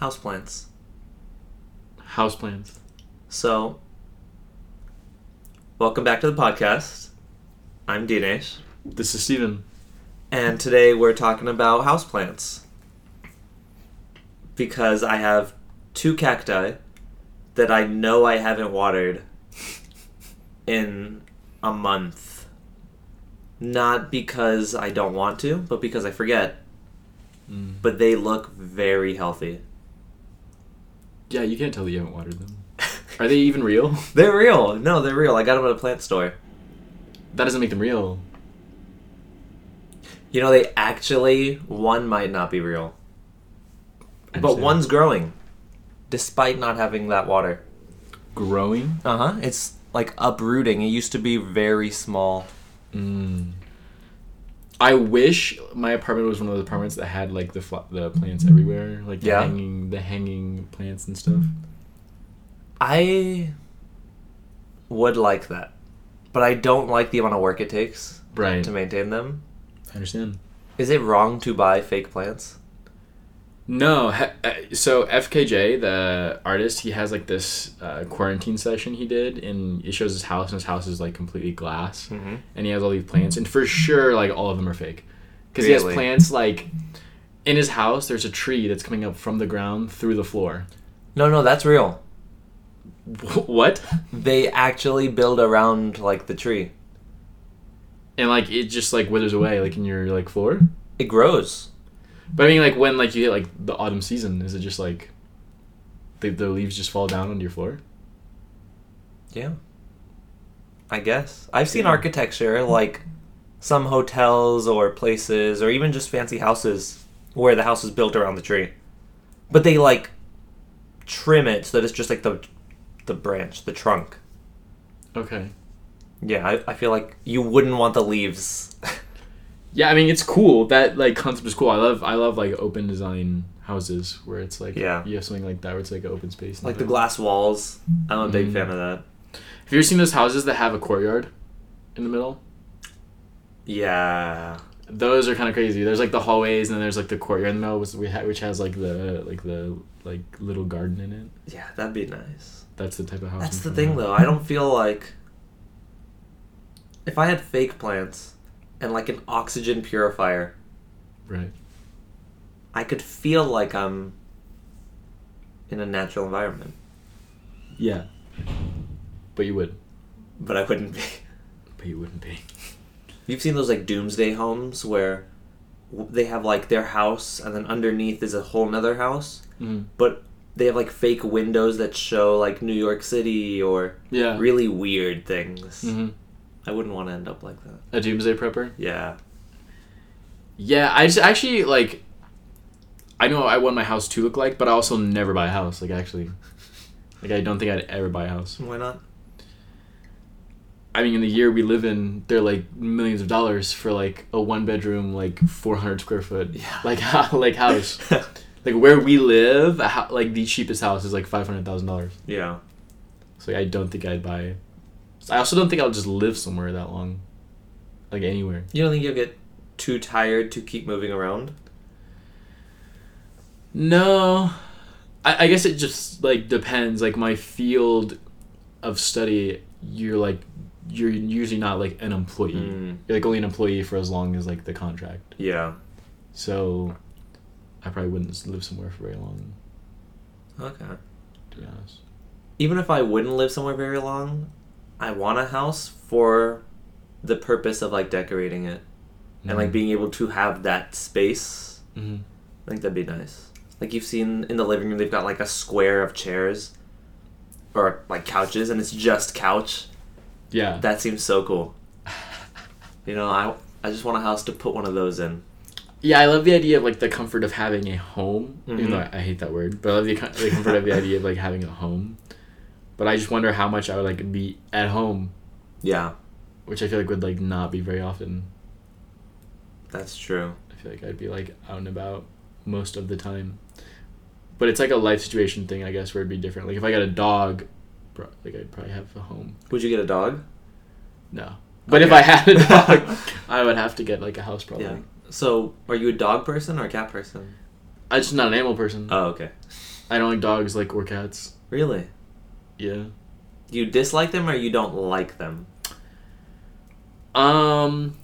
Houseplants. Houseplants. So, welcome back to the podcast. I'm Dinesh, This is Stephen. and today we're talking about houseplants. Because I have two cacti that I know I haven't watered in a month. Not because I don't want to, but because I forget. Mm. But they look very healthy. Yeah, you can't tell that you haven't watered them. Are they even real? They're real. No, they're real. I got them at a plant store. That doesn't make them real. You know, they actually one might not be real, but one's growing, despite not having that water. growing. Uh huh. It's like uprooting. It used to be very small. Mm. I wish my apartment was one of those apartments that had like the fl- the plants everywhere, like the Yeah. hanging the hanging plants and stuff. I would like that, but I don't like the amount of work it takes Right. to maintain them. I understand. Is it wrong to buy fake plants? No, uh, so FKJ, the artist, he has like this uh, quarantine session he did, and it shows his house, and his house is like completely glass, Mm-hmm. and he has all these plants, and for sure, like all of them are fake, because he has plants like in his house. There's a tree that's coming up from the ground through the floor. No, no, that's real. what? They actually build around like the tree. And like it just like withers away, like in your like floor. It grows. But I mean, like when like you hit like the autumn season, is it just like the the leaves just fall down onto your floor? Yeah. I guess. I've seen Yeah. architecture like some hotels or places or even just fancy houses where the house is built around the tree. But they like trim it so that it's just like the the branch, the trunk. Okay. Yeah, I, I feel like you wouldn't want the leaves. Yeah, I mean it's cool. That like concept is cool. I love I love like open design houses where it's like Yeah. you have something like that where it's like an open space. like the glass walls. I'm a big Mm. fan of that. Have you ever seen those houses that have a courtyard in the middle? Yeah. Those are kind of crazy. There's like the hallways and then there's like the courtyard in the middle, which, we ha- which has like the like the like little garden in it. Yeah, that'd be nice. That's the type of house. That's I'm the thing, about. though. I don't feel like if I had fake plants and like an oxygen purifier, Right. I could feel like I'm in a natural environment, Yeah. But you would. but I wouldn't be. But you wouldn't be. You've seen those like doomsday homes where they have like their house and then underneath is a whole nother house, Mm. but they have like fake windows that show like New York City or Yeah. really weird things. hmm I wouldn't want to end up like that. A doomsday prepper. Yeah. Yeah, I just actually like. I know I want my house to look like, but I also never buy a house. Like actually, like I don't think I'd ever buy a house. Why not? I mean, in the year we live in, they're like millions of dollars for like a one bedroom, like four hundred square foot, Yeah. like ho- like house. like where we live, a hou- like the cheapest house is like five hundred thousand dollars. yeah. So I don't think I'd buy. I also don't think I'll just live somewhere that long, like anywhere. You don't think you'll get too tired to keep moving around? No, I, I guess it just like depends. Like my field of study, you're like you're usually not like an employee. Mm, You're like only an employee for as long as like the contract. yeah. So I probably wouldn't live somewhere for very long. Okay. To be honest. Even if I wouldn't live somewhere very long, I want a house for the purpose of like decorating it and like being able to have that space. hmm I think that'd be nice. Like you've seen in the living room, they've got like a square of chairs or like couches, and it's just couch. Yeah. That seems so cool. You know, I I just want a house to put one of those in. Yeah, I love the idea of like the comfort of having a home. Even Mhm. though I, I hate that word, but I love the, the comfort of the idea of like having a home. But I just wonder how much I would like be at home, Yeah, which I feel like would like not be very often. that's true. I feel like I'd be like out and about most of the time. But it's like a life situation thing, I guess, where it'd be different. Like if I got a dog, like I'd probably have a home. Would you get a dog? No. But if I had a dog, I would have to get like a house probably. Yeah. So, are you a dog person or a cat person? I'm just not an animal person. Oh, okay. I don't like dogs like or cats. Really? Yeah. You dislike them or you don't like them? Um,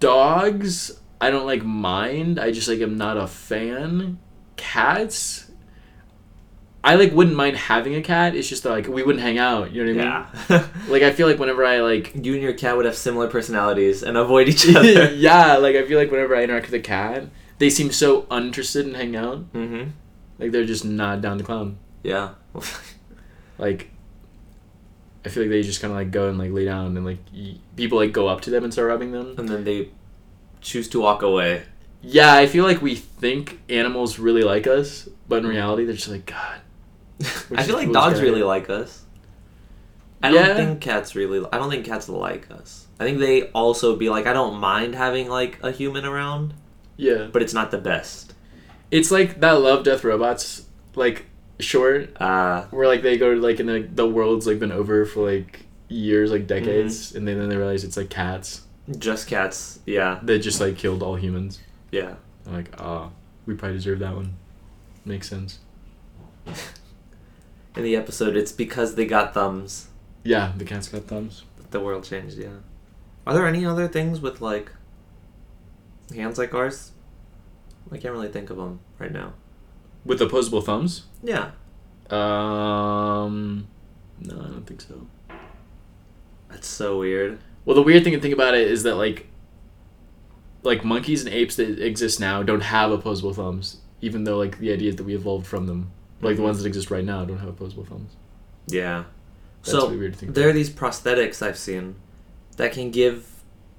dogs. I don't like mind. I just like am not a fan. Cats. I like wouldn't mind having a cat. It's just that like we wouldn't hang out. You know what I mean? Yeah. Like I feel like whenever I like you and your cat would have similar personalities and avoid each other. yeah, like I feel like whenever I interact with a cat, they seem so uninterested in hanging out. mm-hmm. Like they're just not down to clown. Yeah. Like I feel like they just kind of like go and like lay down and like y- people like go up to them and start rubbing them. and then they choose to walk away. Yeah, I feel like we think animals really like us, but in reality they're just like God. I feel like dogs guy. really like us. I Yeah. don't think cats really. I don't think cats like us. I think they also be like, I don't mind having like a human around, Yeah, but it's not the best. it's like that Love Death Robots like short Uh, where like they go to like in the the world's like been over for like years, like decades, and then, then they realize it's like cats just cats. Yeah, they just like killed all humans. yeah. I'm like, ah, we probably deserve that one. Makes sense. In the episode, it's because they got thumbs Yeah, the cat's got thumbs. that the world changed. Yeah. Are there any other things with like hands like ours? I can't really think of them right now. With opposable thumbs? Yeah. Um, no, I don't think so. That's so weird. Well, the weird thing to think about it is that like, like monkeys and apes that exist now don't have opposable thumbs, even though like the idea is that we evolved from them. Like the Mhm. ones that exist right now don't have opposable thumbs. Yeah. That's so weird to think there are these prosthetics I've seen that can give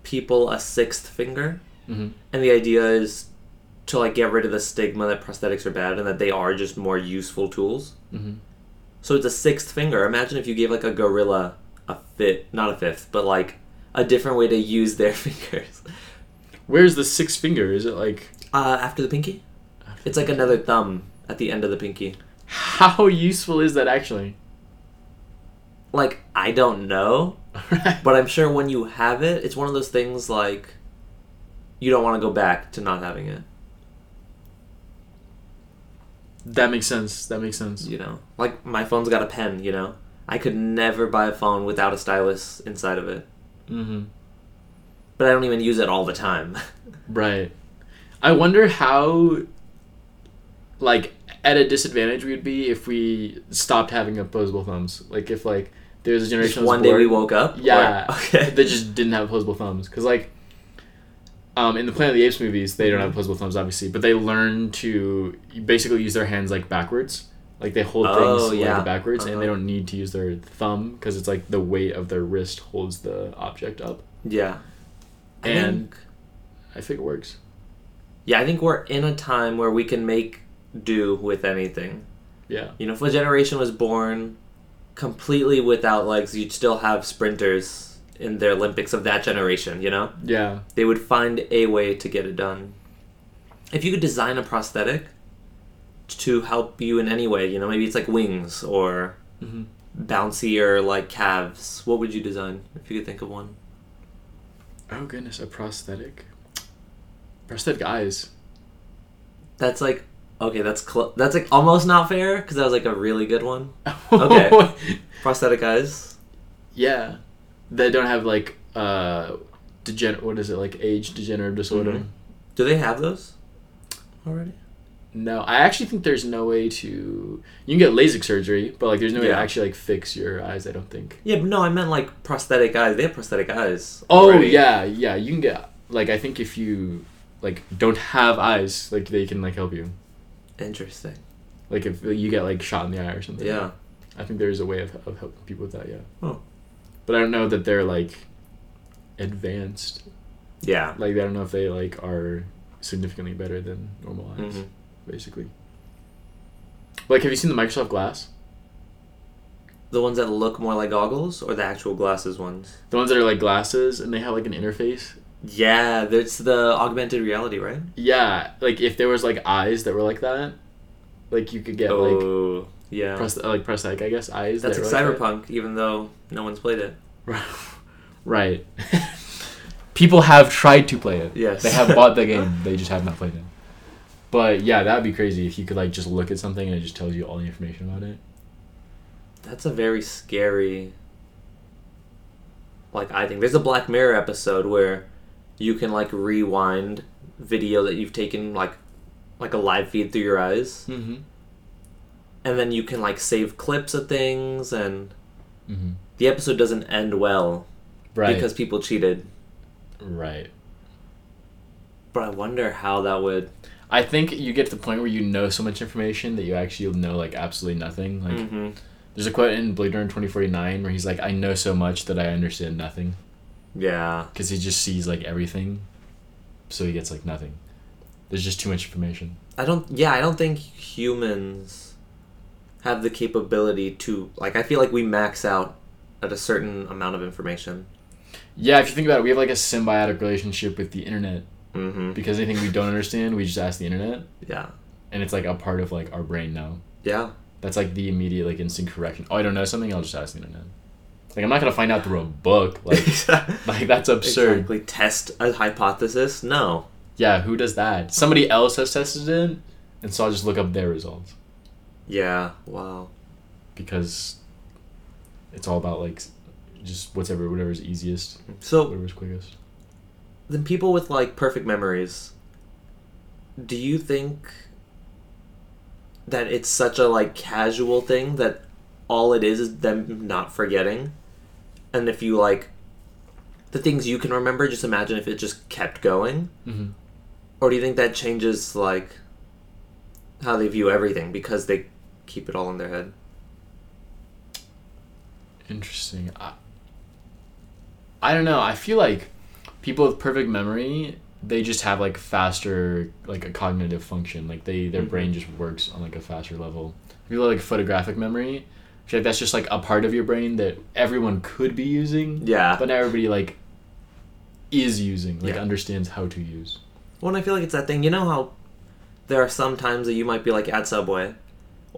people a sixth finger, Mm-hmm. and the idea is to like get rid of the stigma that prosthetics are bad and that they are just more useful tools. Mm-hmm. So it's a sixth finger. Imagine if you gave like a gorilla a fit, not a fifth, but like a different way to use their fingers. Where's the sixth finger? Is it like? Uh, after the pinky, it's like another thumb at the end of the pinky. How useful is that actually? Like I don't know, but I'm sure when you have it, it's one of those things like you don't want to go back to not having it. That makes sense. That makes sense. You know, like my phone's got a pen. You know, I could never buy a phone without a stylus inside of it, Mm-hmm. but I don't even use it all the time. Right. I wonder how, like, at a disadvantage we would be if we stopped having opposable thumbs. Like, if like there's a generation Just one day we woke up. Yeah. okay. that just didn't have opposable thumbs. Because like, um, in the Planet of the Apes movies, they don't have opposable thumbs, obviously, but they learn to basically use their hands like backwards. Like they hold Oh, things yeah. like backwards, and they Uh-huh. don't need to use their thumb because it's like the weight of their wrist holds the object up. Yeah. I And- think- I think it works. yeah, I think we're in a time where we can make do with anything. Yeah. You know, if a generation was born completely without legs, you'd still have sprinters in their Olympics of that generation, you know? Yeah. They would find a way to get it done. If you could design a prosthetic to help you in any way, you know, maybe it's like wings or hmm bouncier like calves, what would you design if you could think of one? Oh goodness, a prosthetic. Prosthetic eyes. That's like okay, that's cl- that's like almost not fair because that was like a really good one. Okay. Prosthetic eyes. yeah, they don't have like uh, degen. What is it like? Age degenerative disorder. Mhm. Do they have those already? No, I actually think there's no way to. You can get LASIK surgery, but like there's no way to actually like fix your eyes. I don't think. Yeah, but no, I meant like prosthetic eyes. They have prosthetic eyes. Oh already. yeah, yeah. You can get like I think if you like don't have eyes, like they can like help you. Interesting. Like if you get like shot in the eye or something. Yeah. I think there's a way of, of helping people with that. Yeah. Oh. But I don't know that they're like advanced. Yeah. Like I don't know if they like are significantly better than normal eyes, Mhm. basically. Like, have you seen the Microsoft Glass? The ones that look more like goggles or the actual glasses ones? The ones that are like glasses and they have like an interface. Yeah, that's the augmented reality, right? Yeah, like if there was like eyes that were like that, like you could get like oh, yeah. pros- like prosthetic, I guess eyes. that's that like were like cyberpunk, even though no one's played it. that. right. People have tried to play it. Yes. They have bought the game. They just have not played it. But yeah, that'd be crazy if you could like just look at something and it just tells you all the information about it. That's a very scary. Like I think there's a Black Mirror episode where you can like rewind video that you've taken like like a live feed through your eyes, Mm-hmm. And then you can like save clips of things, and Mm-hmm. the episode doesn't end well Right. because people cheated. right. But I wonder how that would. I think you get to the point where you know so much information that you actually know like absolutely nothing. Like Mhm. there's a quote in Blade Runner 2049 where he's like, "I know so much that I understand nothing," Yeah. because he just sees like everything, so he gets like nothing. There's just too much information. I don't. Yeah, I don't think humans have the capability to like. I feel like we max out at a certain amount of information. Yeah, if you think about it, we have like a symbiotic relationship with the internet Mm-hmm. because anything we don't understand, we just ask the internet, Yeah. and it's like a part of like our brain now. Yeah. That's like the immediate like instant correction. Oh, I don't know something. I'll just ask the internet. Like I'm not gonna find out through a book. Like like that's absurd. Exactly. Test a hypothesis? No. Yeah, who does that? Somebody else has tested it, and so I'll just look up their results Yeah. Wow. because it's all about like just whatever whatever's easiest, So whatever's quickest. then people with like perfect memories, do you think that it's such a like casual thing that all it is is them not forgetting? And if you like the things you can remember, just imagine if it just kept going. Mm-hmm. Or do you think that changes like how they view everything because they keep it all in their head? Interesting. I, I don't know. I feel like people with perfect memory, they just have like faster like a cognitive function. Like they their Mhm. brain just works on like a faster level. People with, like photographic memory, I feel like that's just like a part of your brain that everyone could be using, Yeah. but not everybody like is using, like Yeah. understands how to use. Well, and I feel like it's that thing. You know how there are some times that you might be like at Subway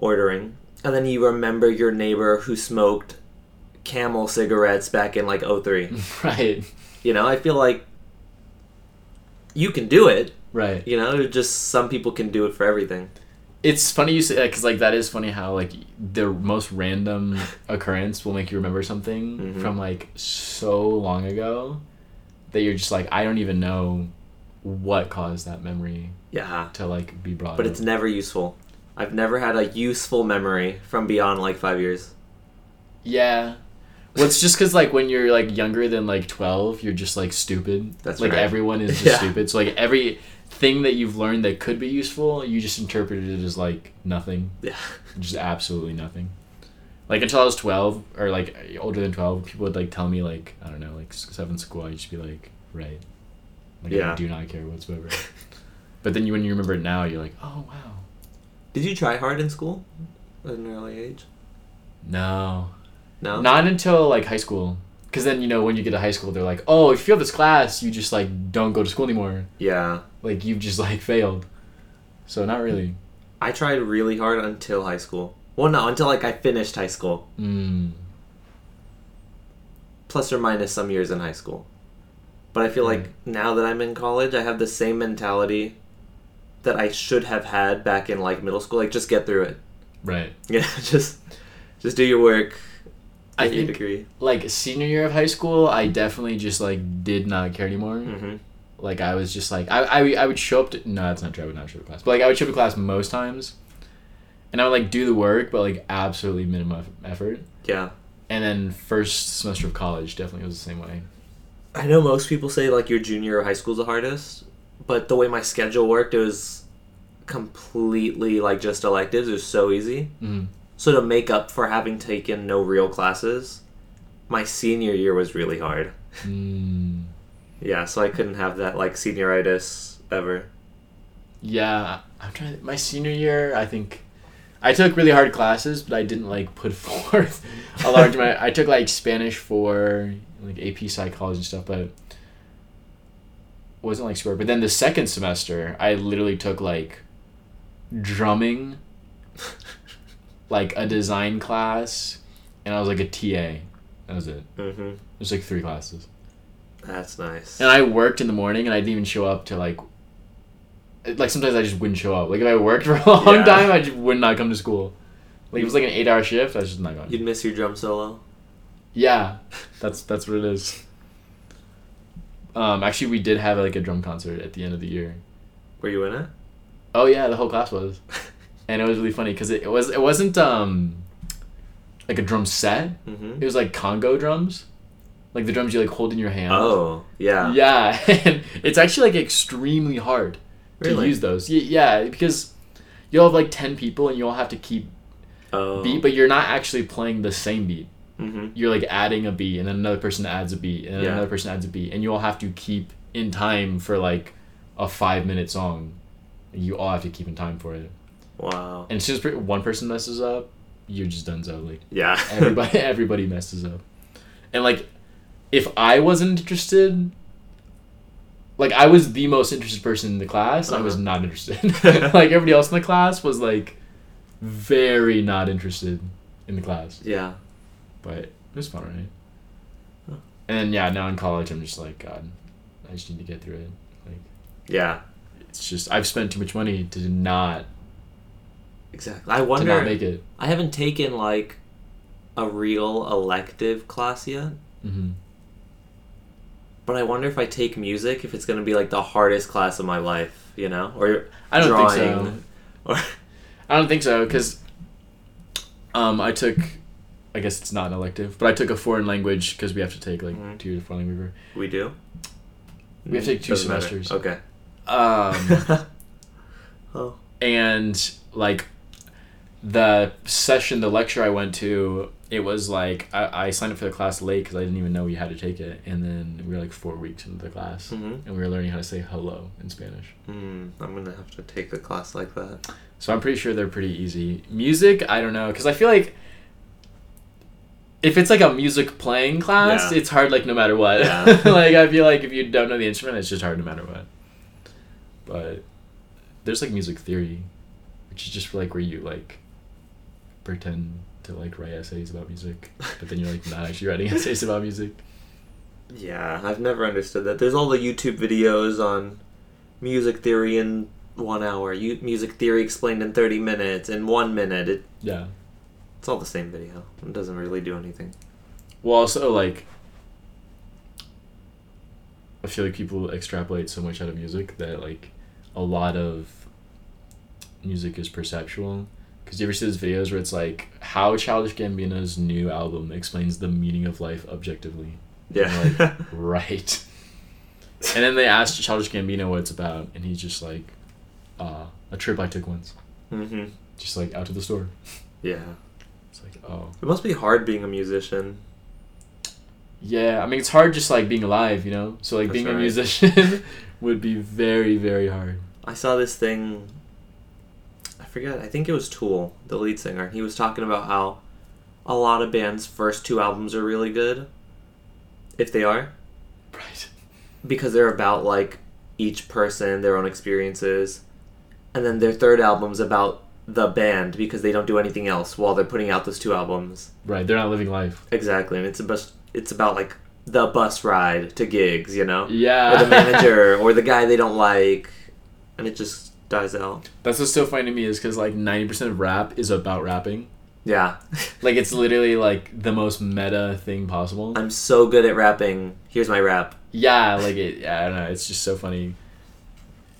ordering, and then you remember your neighbor who smoked camel cigarettes back in like 03. right. you know, I feel like you can do it. Right. You know, just some people can do it for everything. It's funny you say that because like that is funny how like the most random occurrence will make you remember something Mhm. from like so long ago that you're just like I don't even know what caused that memory Yeah. to like be brought But up. it's never useful. I've never had a useful memory from beyond like five years. yeah. Well, it's just because like when you're like younger than like twelve, you're just like stupid. That's like right. everyone is just Yeah. stupid. So like every thing that you've learned that could be useful, you just interpreted it as like nothing. Yeah. just absolutely nothing. Like until I was twelve or like older than twelve, people would like tell me like I don't know like seven school. I'd just be like right, like I Yeah. do not care whatsoever. but then you, when you remember it now, you're like oh wow. Did you try hard in school at an early age? No, No. not until like high school. Because then you know when you get to high school, they're like oh if you have this class, you just like don't go to school anymore. Yeah. Like you've just like failed. So not really. I tried really hard until high school. Well, no, until like I finished high school, Mm. plus or minus some years in high school. But I feel like now that I'm in college, I have the same mentality that I should have had back in like middle school. Like, just get through it. Right. Yeah, just just do your work. I think degree. like senior year of high school, I definitely just like did not care anymore. hmm Like I was just like I, I, I would show up to no that's not true I would not show up to class but like I would show up to class most times, and I would like do the work but like absolutely minimum effort. Yeah. And then first semester of college definitely was the same way. I know most people say like your junior of high school is the hardest, but the way my schedule worked, it was completely like just electives. It was so easy. Mm. So to make up for having taken no real classes, my senior year was really hard. Mm. Yeah, so I couldn't have that like senioritis ever. Yeah, I'm trying. To, my senior year, I think I took really hard classes, but I didn't like put forth a large amount. I took like Spanish for like AP psychology and stuff, but wasn't like super. But then the second semester, I literally took like drumming, like a design class, and I was like a TA. That was it. Mm-hmm. There's like three classes. That's nice. And I worked in the morning, and I didn't even show up to like like sometimes I just wouldn't show up. Like if I worked for a long Yeah. time, I just would not come to school. Like it was like an eight hour shift, I was just not going. You'd miss your drum solo. Yeah, that's that's what it is. Um, actually, we did have like a drum concert at the end of the year. Were you in it? Oh yeah, the whole class was, and it was really funny because it, it was it wasn't um like a drum set. Mm-hmm. It was like Congo drums, like the drums you like hold in your hand. Oh, yeah. Yeah, and it's actually like extremely hard to use those. Yeah, because you'll have like ten people and you all have to keep Oh. beat, but you're not actually playing the same beat. Mm-hmm. You're like adding a beat, and then another person adds a beat, and then Yeah. another person adds a beat, and you all have to keep in time for like a five minute song. You all have to keep in time for it. Wow. And as soon as one person messes up, you're just done. So like Yeah. everybody, everybody messes up. And like, if I wasn't interested, like I was the most interested person in the class, I was Uh-huh. not interested. like everybody else in the class was like very not interested in the class. yeah. But it was fun, right? Huh. And then yeah, now in college, I'm just like, God, I just need to get through it. Like Yeah. it's just I've spent too much money to not Exactly. I to wonder. not make it. I haven't taken like a real elective class yet, hmm but I wonder if I take music, if it's gonna be like the hardest class of my life, you know, or I don't think so. or I don't think so because um, I took, I guess it's not an elective, but I took a foreign language because we have to take like Mhm. two foreign language. we do. We have to take two Doesn't matter. semesters. Okay. Um, oh. and like the session, the lecture I went to, it was like I, I signed up for the class late because I didn't even know we had to take it, and then we were like four weeks into the class, hmm and we were learning how to say hello in Spanish. Mm, I'm gonna have to take a class like that. So I'm pretty sure they're pretty easy. Music, I don't know, because I feel like if it's like a music playing class, Yeah. it's hard like no matter what. Yeah. like I feel like if you don't know the instrument, it's just hard no matter what. But there's like music theory, which is just like where you like pretend to like write essays about music, but then you're like not actually writing essays about music. Yeah, I've never understood that. There's all the YouTube videos on music theory in one hour, you, music theory explained in 30 minutes, in one minute. It, Yeah. It's all the same video. It doesn't really do anything. Well, also like, I feel like people extrapolate so much out of music that like, a lot of music is perceptual. Because you ever see those videos where it's like how Childish Gambino's new album explains the meaning of life objectively? Yeah. Like, right. And then they asked Childish Gambino what it's about, and he's just like, uh, a trip I took once, hmm just like out to the store. Yeah. It's like, oh. oh. It must be hard being a musician. Yeah, I mean it's hard just like being alive, you know. So like That's being a musician would be very very hard. I saw this thing. I forget. I think it was Tool, the lead singer. He was talking about how a lot of bands' first two albums are really good, if they are, Right. because they're about like each person, their own experiences, and then their third album's about the band because they don't do anything else while they're putting out those two albums. Right. They're not living life. Exactly, and it's about it's about like the bus ride to gigs, you know, Yeah. or the manager or the guy they don't like, and it just dies out. That's what's so funny to me is because like ninety percent of rap is about rapping. Yeah. Like it's literally like the most meta thing possible. I'm so good at rapping. Here's my rap. Yeah, like it. Yeah, I don't know. It's just so funny.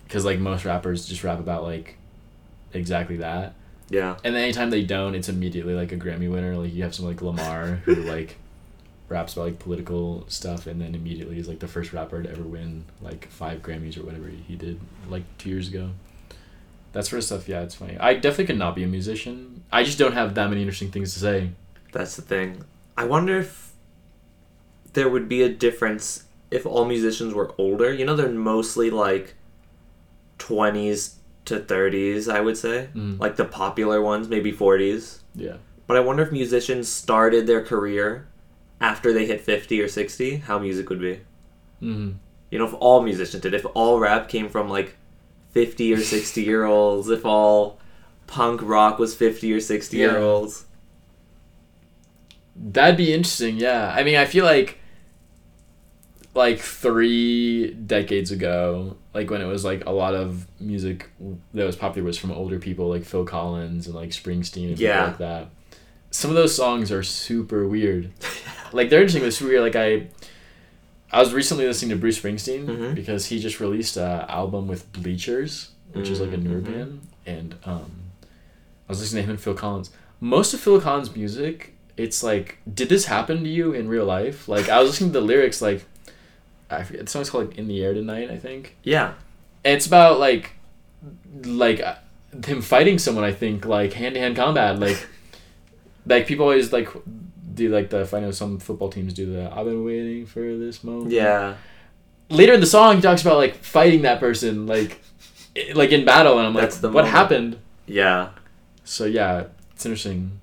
Because like most rappers just rap about like exactly that, Yeah. and then anytime they don't, it's immediately like a Grammy winner. Like you have some like Lamar who like raps about like political stuff, and then immediately is like the first rapper to ever win like five Grammys or whatever he did like two years ago. That sort of stuff. Yeah, it's funny. I definitely could not be a musician. I just don't have that many interesting things to say. That's the thing. I wonder if there would be a difference if all musicians were older. You know, they're mostly like 20s to 30s, I would say. Mm. Like the popular ones, maybe 40s. Yeah. But I wonder if musicians started their career after they hit 50 or 60, how music would be. hmm You know, if all musicians did, if all rap came from like 50 or 60 year olds, if all punk rock was 50 or 60 year olds. That'd be interesting, yeah. I mean, I feel like like three decades ago, like when it was like a lot of music that was popular was from older people like Phil Collins and like Springsteen and Yeah. like that. Some of those songs are super weird. like they're interesting, but super weird. Like I, I was recently listening to Bruce Springsteen Mhm. because he just released a album with Bleachers, which is like a newer Mhm. band, and um, I was listening to him and Phil Collins. Most of Phil Collins' music, it's like, did this happen to you in real life? Like I was listening to the lyrics, like I forget the song's called like "In the Air Tonight," I think. Yeah. It's about like, like uh, him fighting someone. I think like hand to hand combat. Like, like people always like do like the. I know some football teams do the. I've been waiting for this moment. Yeah. Later in the song, he talks about like fighting that person, like, like in battle, and I'm like, That's the what moment. happened? Yeah. So yeah, it's interesting.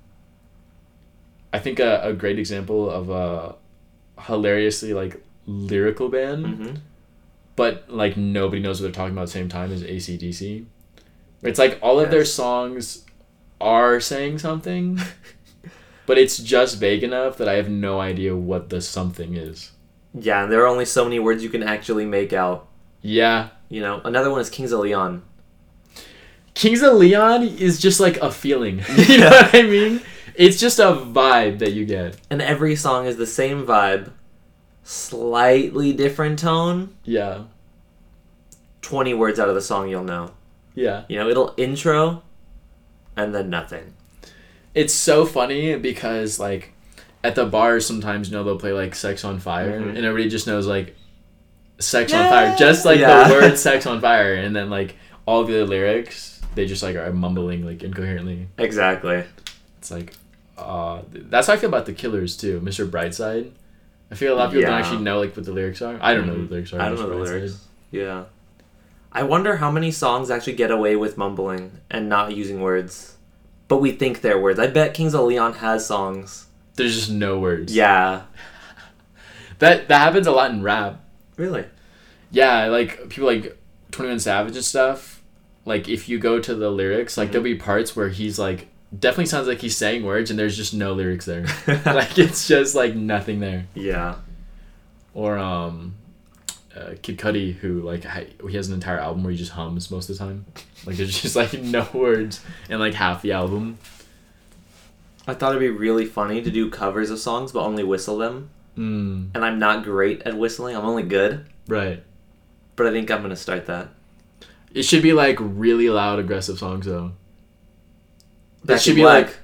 I think a, a great example of a hilariously like lyrical band Mm-hmm. but like nobody knows what they're talking about at the same time as ACDC. It's like all of their songs are saying something, but it's just vague enough that I have no idea what the something is. Yeah, and there are only so many words you can actually make out. Yeah. You know, another one is Kings of Leon. Kings of Leon is just like a feeling. you know what I mean? It's just a vibe that you get. And every song is the same vibe, slightly different tone. Yeah. 20 words out of the song you'll know. Yeah. You know, it'll intro and then nothing. It's so funny because like at the bars sometimes you know they'll play like Sex on Fire Mhm. and everybody just knows like Sex on Fire. Just like Yeah. the word sex on fire and then like all the lyrics they just like are mumbling like incoherently. Exactly. It's like uh that's how I feel about the killers too. Mr. Brightside. I feel a lot of people Yeah. don't actually know like what the lyrics are. I don't know what the lyrics are. I don't know the lyrics. Yeah. I wonder how many songs actually get away with mumbling and not using words. But we think they're words. I bet Kings of Leon has songs. There's just no words. Yeah. That that happens a lot in rap. Really? Yeah, like people like Twenty One Savage and stuff. Like if you go to the lyrics, like there'll mm-hmm. be parts where he's like definitely sounds like he's saying words and there's just no lyrics there. like it's just like nothing there. yeah. Or um, uh, Kid Cudi who like ha- he has an entire album where he just hums most of the time. Like there's just like no words in like half the album. I thought it'd be really funny to do covers of songs but only whistle them. Mm, And I'm not great at whistling. I'm only good. right. But I think I'm gonna start that. It should be like really loud, aggressive songs though. Back it should be Black. like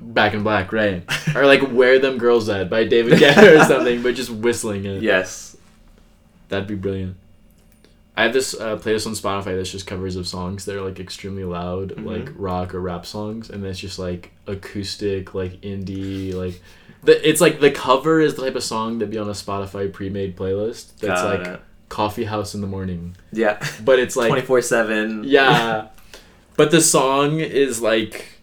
Back in Black, right? or like Where Them Girls At by David Guetta or something, but just whistling it. Yes. That'd be brilliant. I have this uh, playlist on Spotify that's just covers of songs that are like extremely loud, Mhm. like rock or rap songs, and it's just like acoustic, like indie, like the, it's like the cover is the type of song that'd be on a Spotify pre-made playlist that's Got like it. coffee house in the morning, Yeah. but it's like Twenty four seven. yeah, but the song is like,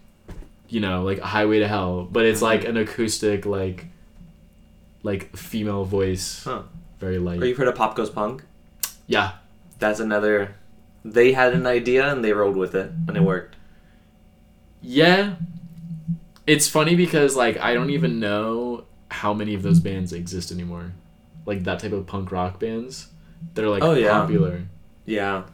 you know, like a highway to hell, but it's like mm-hmm. an acoustic, like, like female voice, Huh. very light. Or you've heard of Pop Goes Punk? yeah, That's another. They had an idea and they rolled with it and it mm-hmm. worked. yeah. It's funny because like I don't even know how many of those bands exist anymore, like that type of punk rock bands that are like Oh, yeah. popular. Yeah.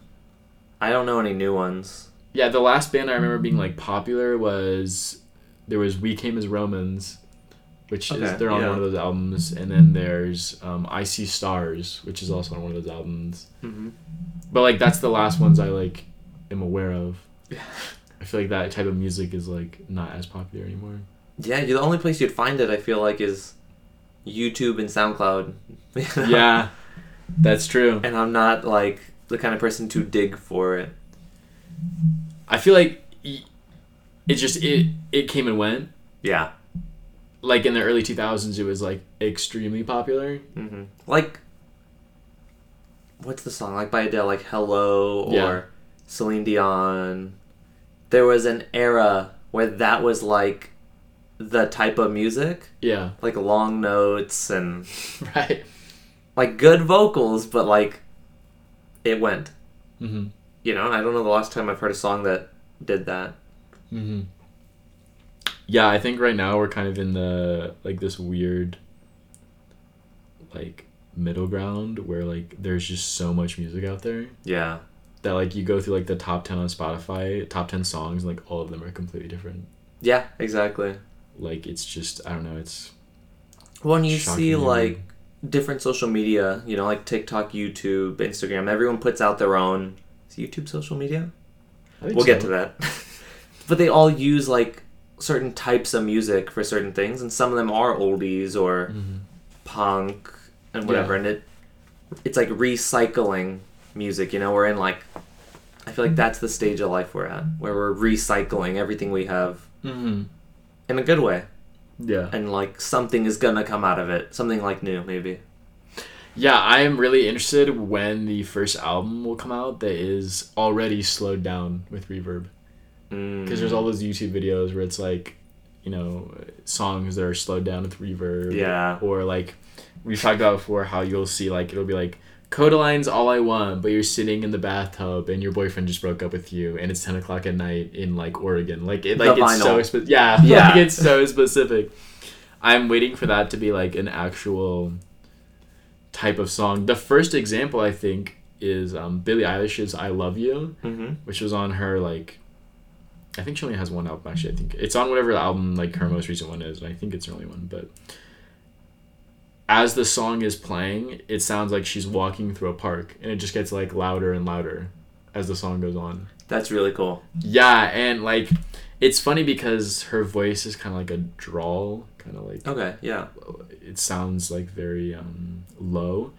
I don't know any new ones. Yeah, the last band I remember being like popular was there was We Came as Romans, which is they're on yeah. one of those albums, and then there's um, I See Stars, which is also on one of those albums. Mm-hmm. But like that's the last ones I like am aware of. I feel like that type of music is like not as popular anymore. Yeah, the only place you'd find it, I feel like, is YouTube and SoundCloud. yeah, that's true. And I'm not like the kind of person to dig for it. I feel like it just it it came and went. Yeah. Like in the early two thousands, it was like extremely popular. Mm-hmm. Like, what's the song? Like by Adele, like Hello or Yeah. Celine Dion. There was an era where that was like the type of music, Yeah, like long notes and right. like good vocals, but like it went. Mm-hmm. You know, I don't know the last time I've heard a song that did that. Mm-hmm. Yeah, I think right now we're kind of in the like this weird, like middle ground where like there's just so much music out there Yeah. that like you go through like the top 10 on Spotify, top 10 songs, and like all of them are completely different. Yeah, exactly. Like it's just I don't know, it's When you see like different social media, you know, like TikTok, YouTube, Instagram, everyone puts out their own. Is YouTube social media? We'll get to that. but they all use like certain types of music for certain things, and some of them are oldies or Mhm. punk and whatever, and it it's like recycling music. You know, we're in like I feel like that's the stage of life we're at, where we're recycling everything we have Mhm. in a good way, Yeah. and like something is gonna come out of it, something like new maybe. Yeah, I am really interested when the first album will come out that is already slowed down with reverb. Mm. Because there's all those YouTube videos where it's like, you know, songs that are slowed down with reverb. Yeah. Or like, we've talked about before how you'll see like it'll be like Kodaline's all I want, but you're sitting in the bathtub and your boyfriend just broke up with you, and it's ten o'clock at night in like Oregon. Like it, like The it's so vinyl. spe- yeah, Yeah. like it's so specific. I'm waiting for that to be like an actual type of song. The first example I think is um, Billie Eilish's "I Love You." Mm-hmm. which was on her like I think she only has one album actually. I think it's on whatever album like her most recent one is, and I think it's her only one. But as the song is playing, it sounds like she's walking through a park, and it just gets like louder and louder as the song goes on. That's really cool. Yeah, and like it's funny because her voice is kind of like a drawl, kind of like Okay, yeah. it sounds like very um, low.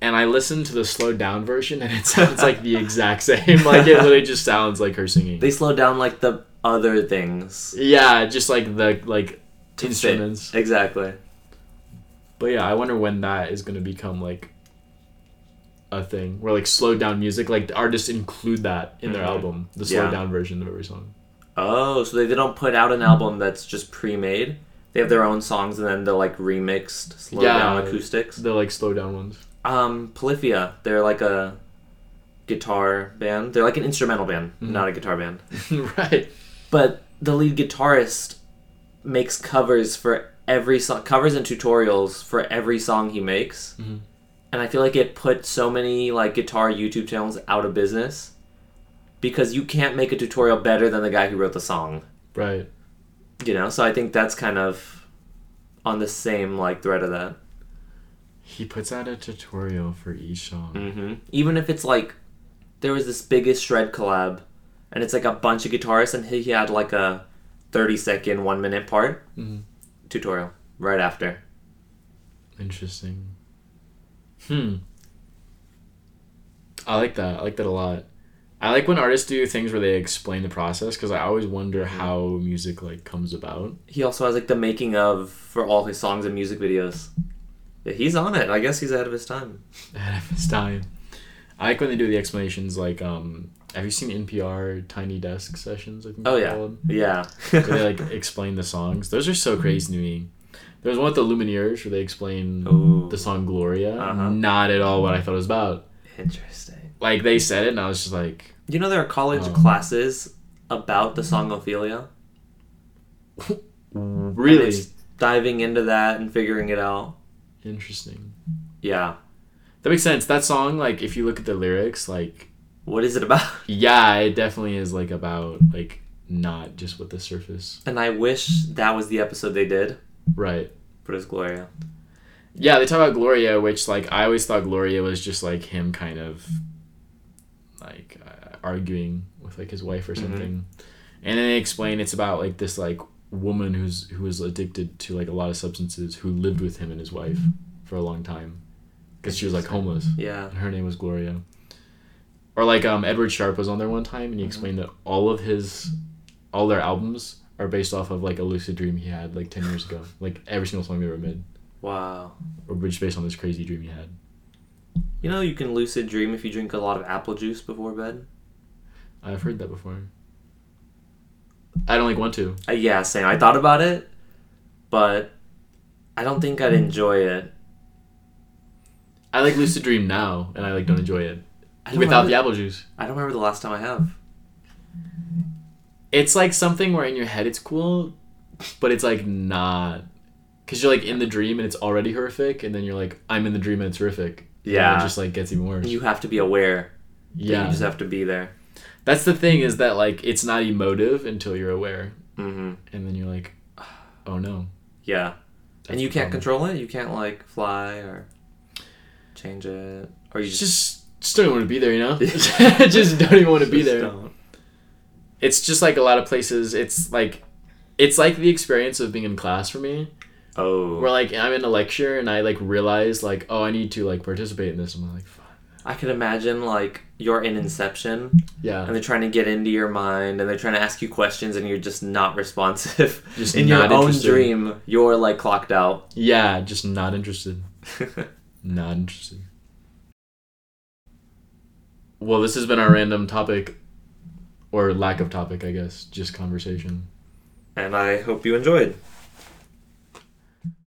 And I listened to the slowed down version, and it sounds like the exact same. Like it literally just sounds like her singing. They slow down like the other things. Yeah, just like the like To fit. instruments. Exactly. But yeah, I wonder when that is gonna become like a thing where like slowed down music, like the artists include that in their Mhm. album, the slowed Yeah. down version of every song. Oh, so they, they don't put out an album that's just pre-made. They have their own songs and then they're like remixed, slow Yeah. down acoustics. They're like slow down ones. Um, Polyphia, they're like a guitar band. They're like an instrumental band, Mhm. not a guitar band. right. But the lead guitarist makes covers for every song, covers and tutorials for every song he makes. Mhm. And I feel like it put so many like guitar YouTube channels out of business because you can't make a tutorial better than the guy who wrote the song. Right. You know, so I think that's kind of on the same like thread of that. He puts out a tutorial for each song. hmm Even if it's like there was this biggest shred collab, and it's like a bunch of guitarists, and he had like a thirty second, one minute part Mhm. tutorial right after. Interesting. Hmm. I like that. I like that a lot. I like when artists do things where they explain the process because I always wonder Mm-hmm. how music like comes about. He also has like the making of for all his songs and music videos. Yeah, he's on it. I guess he's ahead of his time. ahead of his time. I like when they do the explanations. Like, um, have you seen NPR Tiny Desk sessions? I think Oh yeah, called? yeah. where they like explain the songs. Those are so crazy to me. There was one with the Lumineers where they explain Ooh, the song Gloria. Uh-huh. Not at all what I thought it was about. interesting. Like they said it, and I was just like, You know there are college Oh. classes about the song Ophelia. And mm-hmm. really diving into that and figuring it out. interesting. Yeah. That makes sense. That song, like, if you look at the lyrics, like, What is it about? yeah, it definitely is like about like not just what the surface. And I wish that was the episode they did, Right. but it's Gloria. Yeah, they talk about Gloria, which like I always thought Gloria was just like him kind of like uh, arguing with like his wife or Mhm. something. And then they explain it's about like this like woman who's who was addicted to like a lot of substances who lived with him and his wife for a long time because she was like homeless. Yeah. And her name was Gloria. Or like um Edward Sharpe was on there one time and he Mhm. explained that all of his all their albums are based off of like a lucid dream he had like 10 years ago. Like every single song they ever made Wow. or which based on this crazy dream he had. You know you can lucid dream if you drink a lot of apple juice before bed? I've heard that before. I don't like want to. Uh, yeah, same. I thought about it, but I don't think I'd enjoy it. I like lucid dream now, and I like don't enjoy it don't without the apple juice. I don't remember the last time I have. It's like something where in your head it's cool, but it's like not because you're like in the dream and it's already horrific, and then you're like, I'm in the dream and it's horrific. And Yeah. it just like gets even worse. You have to be aware. Yeah. yeah, You just have to be there. that's the thing is that like it's not emotive until you're aware, Mm-hmm. and then you're like, oh no. Yeah. That's and you can't problem. control it. You can't like fly or change it, or you just, just just don't even want to be there, you know. just don't even want to be there. don't. It's just like a lot of places. It's like, it's like the experience of being in class for me, Oh. where like I'm in a lecture and I like realize like, oh, I need to like participate in this. I'm like, fuck. I can imagine like you're in Inception Yeah. and they're trying to get into your mind and they're trying to ask you questions and you're just not responsive. Just in not your own dream, you're like clocked out. Yeah, just not interested. Not interested. Well, this has been our random topic, or lack of topic, I guess. Just conversation. and I hope you enjoyed.